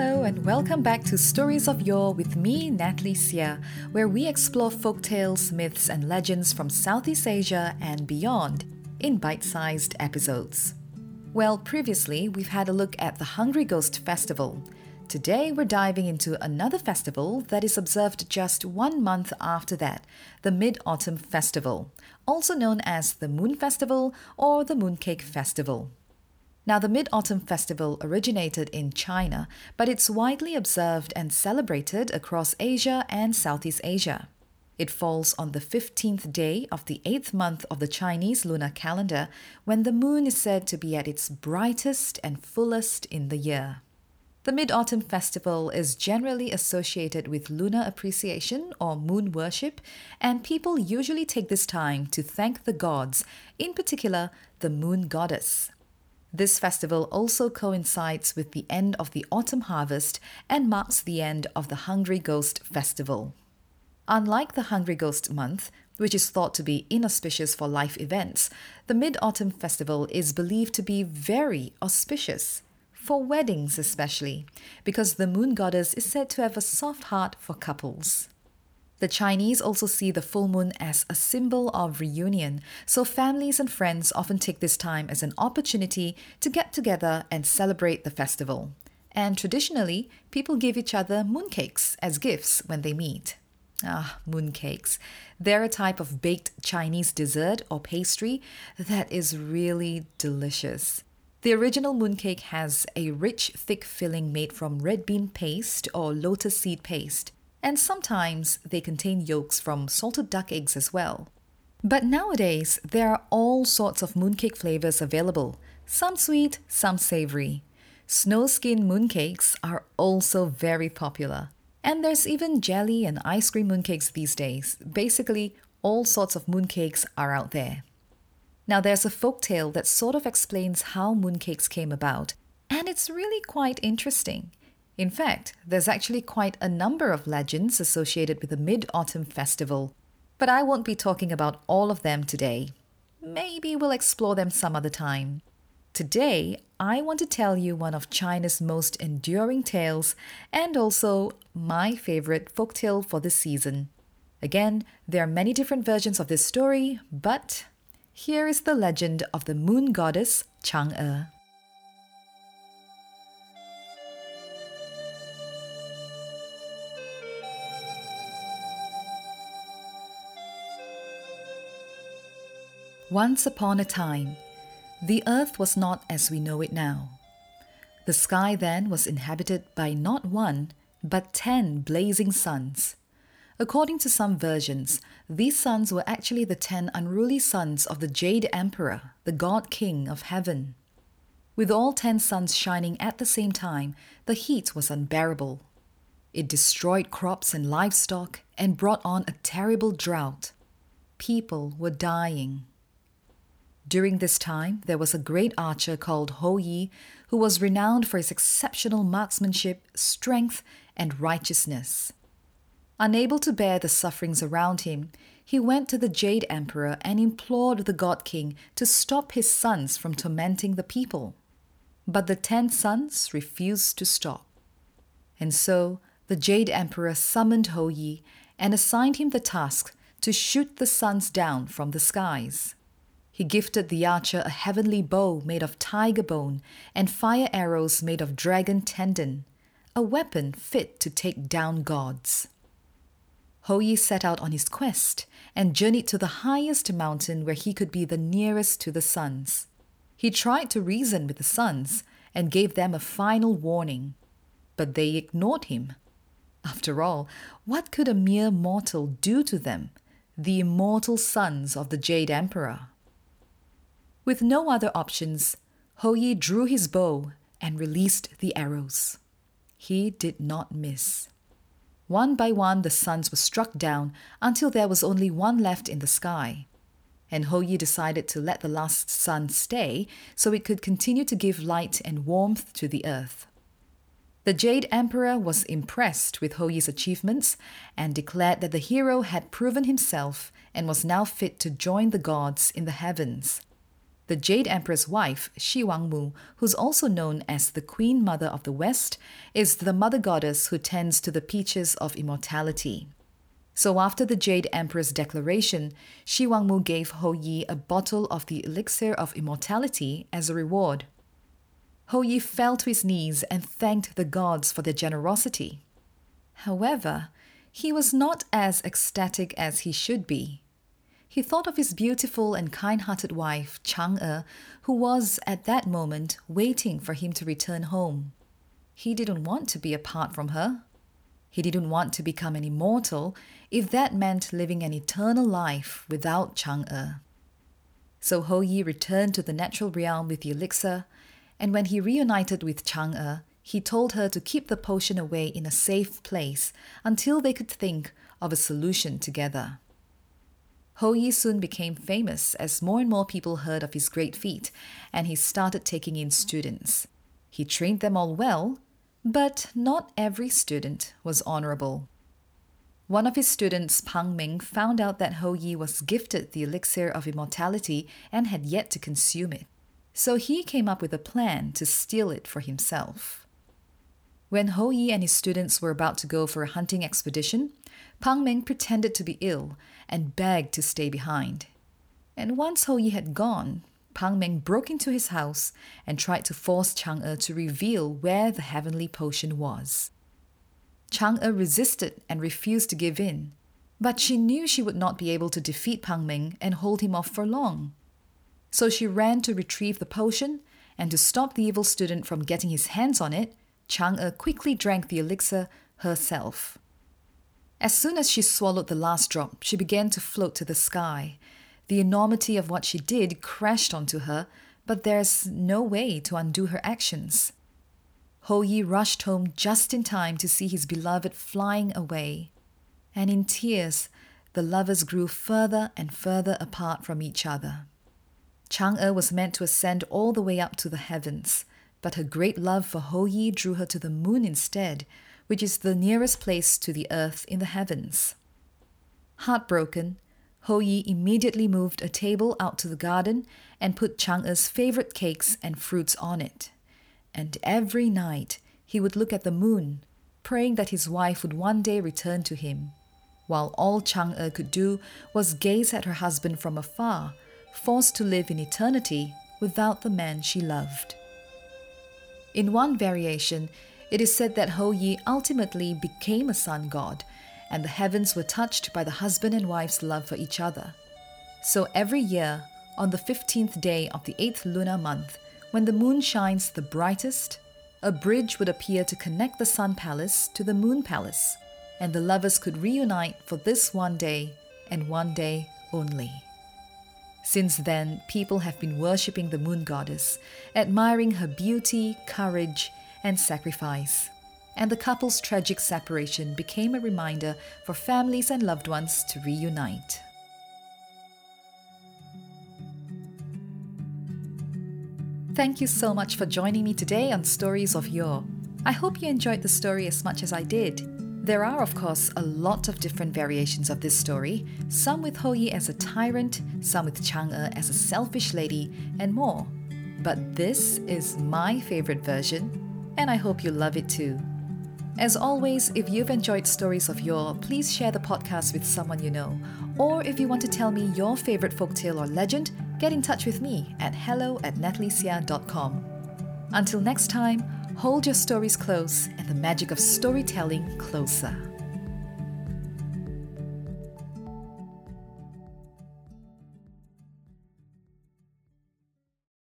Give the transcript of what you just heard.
Hello, and welcome back to Stories of Yore with me, Natalie Sia, where we explore folk tales, myths, and legends from Southeast Asia and beyond in bite sized episodes. Well, previously, we've had a look at the Hungry Ghost Festival. Today, we're diving into another festival that is observed just one month after that the Mid Autumn Festival, also known as the Moon Festival or the Mooncake Festival. Now, the Mid Autumn Festival originated in China, but it's widely observed and celebrated across Asia and Southeast Asia. It falls on the 15th day of the eighth month of the Chinese lunar calendar, when the moon is said to be at its brightest and fullest in the year. The Mid Autumn Festival is generally associated with lunar appreciation or moon worship, and people usually take this time to thank the gods, in particular, the moon goddess. This festival also coincides with the end of the autumn harvest and marks the end of the Hungry Ghost Festival. Unlike the Hungry Ghost Month, which is thought to be inauspicious for life events, the Mid Autumn Festival is believed to be very auspicious, for weddings especially, because the moon goddess is said to have a soft heart for couples. The Chinese also see the full moon as a symbol of reunion, so families and friends often take this time as an opportunity to get together and celebrate the festival. And traditionally, people give each other mooncakes as gifts when they meet. Ah, mooncakes. They're a type of baked Chinese dessert or pastry that is really delicious. The original mooncake has a rich, thick filling made from red bean paste or lotus seed paste and sometimes they contain yolks from salted duck eggs as well. But nowadays, there are all sorts of mooncake flavors available, some sweet, some savory. Snow skin mooncakes are also very popular. And there's even jelly and ice cream mooncakes these days. Basically, all sorts of mooncakes are out there. Now, there's a folk tale that sort of explains how mooncakes came about, and it's really quite interesting. In fact, there's actually quite a number of legends associated with the Mid Autumn Festival, but I won't be talking about all of them today. Maybe we'll explore them some other time. Today, I want to tell you one of China's most enduring tales and also my favorite folktale for the season. Again, there are many different versions of this story, but here is the legend of the moon goddess Chang'e. Once upon a time, the earth was not as we know it now. The sky then was inhabited by not one, but ten blazing suns. According to some versions, these suns were actually the ten unruly sons of the Jade Emperor, the God King of Heaven. With all ten suns shining at the same time, the heat was unbearable. It destroyed crops and livestock and brought on a terrible drought. People were dying. During this time, there was a great archer called Hou Yi who was renowned for his exceptional marksmanship, strength, and righteousness. Unable to bear the sufferings around him, he went to the Jade Emperor and implored the God King to stop his sons from tormenting the people. But the ten sons refused to stop. And so the Jade Emperor summoned Hou Yi and assigned him the task to shoot the sons down from the skies. He gifted the archer a heavenly bow made of tiger bone and fire arrows made of dragon tendon, a weapon fit to take down gods. Hou Yi set out on his quest and journeyed to the highest mountain where he could be the nearest to the suns. He tried to reason with the suns and gave them a final warning, but they ignored him. After all, what could a mere mortal do to them, the immortal sons of the Jade Emperor? With no other options, Hou Yi drew his bow and released the arrows. He did not miss. One by one, the suns were struck down until there was only one left in the sky. And Hou Yi decided to let the last sun stay so it could continue to give light and warmth to the earth. The Jade Emperor was impressed with Hou Yi's achievements and declared that the hero had proven himself and was now fit to join the gods in the heavens. The Jade Emperor's wife, Xi Wangmu, who's also known as the Queen Mother of the West, is the mother goddess who tends to the peaches of immortality. So after the Jade Emperor's declaration, Xi Wangmu gave Hou Yi a bottle of the elixir of immortality as a reward. Hou Yi fell to his knees and thanked the gods for their generosity. However, he was not as ecstatic as he should be. He thought of his beautiful and kind hearted wife, Chang'e, who was, at that moment, waiting for him to return home. He didn't want to be apart from her. He didn't want to become an immortal if that meant living an eternal life without Chang'e. So Hou Yi returned to the natural realm with the elixir, and when he reunited with Chang'e, he told her to keep the potion away in a safe place until they could think of a solution together. Hou Yi soon became famous as more and more people heard of his great feat, and he started taking in students. He trained them all well, but not every student was honorable. One of his students, Pang Ming, found out that Hou Yi was gifted the elixir of immortality and had yet to consume it. So he came up with a plan to steal it for himself. When Hou Yi and his students were about to go for a hunting expedition, Pang Ming pretended to be ill and begged to stay behind. And once Hou Yi had gone, Pang Ming broke into his house and tried to force Chang Chang'e to reveal where the heavenly potion was. Chang Chang'e resisted and refused to give in, but she knew she would not be able to defeat Pang Ming and hold him off for long. So she ran to retrieve the potion, and to stop the evil student from getting his hands on it, Chang'e quickly drank the elixir herself. As soon as she swallowed the last drop, she began to float to the sky. The enormity of what she did crashed onto her, but there's no way to undo her actions. Hou Yi rushed home just in time to see his beloved flying away. And in tears, the lovers grew further and further apart from each other. Chang'e was meant to ascend all the way up to the heavens, but her great love for Hou Yi drew her to the moon instead, which is the nearest place to the earth in the heavens. Heartbroken, Hou Yi immediately moved a table out to the garden and put Chang'e's favorite cakes and fruits on it. And every night he would look at the moon, praying that his wife would one day return to him, while all Chang'e could do was gaze at her husband from afar, forced to live in eternity without the man she loved. In one variation, it is said that Hou Yi ultimately became a sun god, and the heavens were touched by the husband and wife's love for each other. So every year, on the 15th day of the 8th lunar month, when the moon shines the brightest, a bridge would appear to connect the Sun Palace to the Moon Palace, and the lovers could reunite for this one day and one day only. Since then, people have been worshipping the moon goddess, admiring her beauty, courage, and sacrifice. And the couple's tragic separation became a reminder for families and loved ones to reunite. Thank you so much for joining me today on Stories of Yore. I hope you enjoyed the story as much as I did. There are, of course, a lot of different variations of this story, some with Hou Yi as a tyrant, some with Chang'e as a selfish lady, and more. But this is my favorite version, and I hope you love it too. As always, if you've enjoyed Stories of Yore, please share the podcast with someone you know. Or if you want to tell me your favorite folktale or legend, get in touch with me at hello at. Until next time, hold your stories close and the magic of storytelling closer.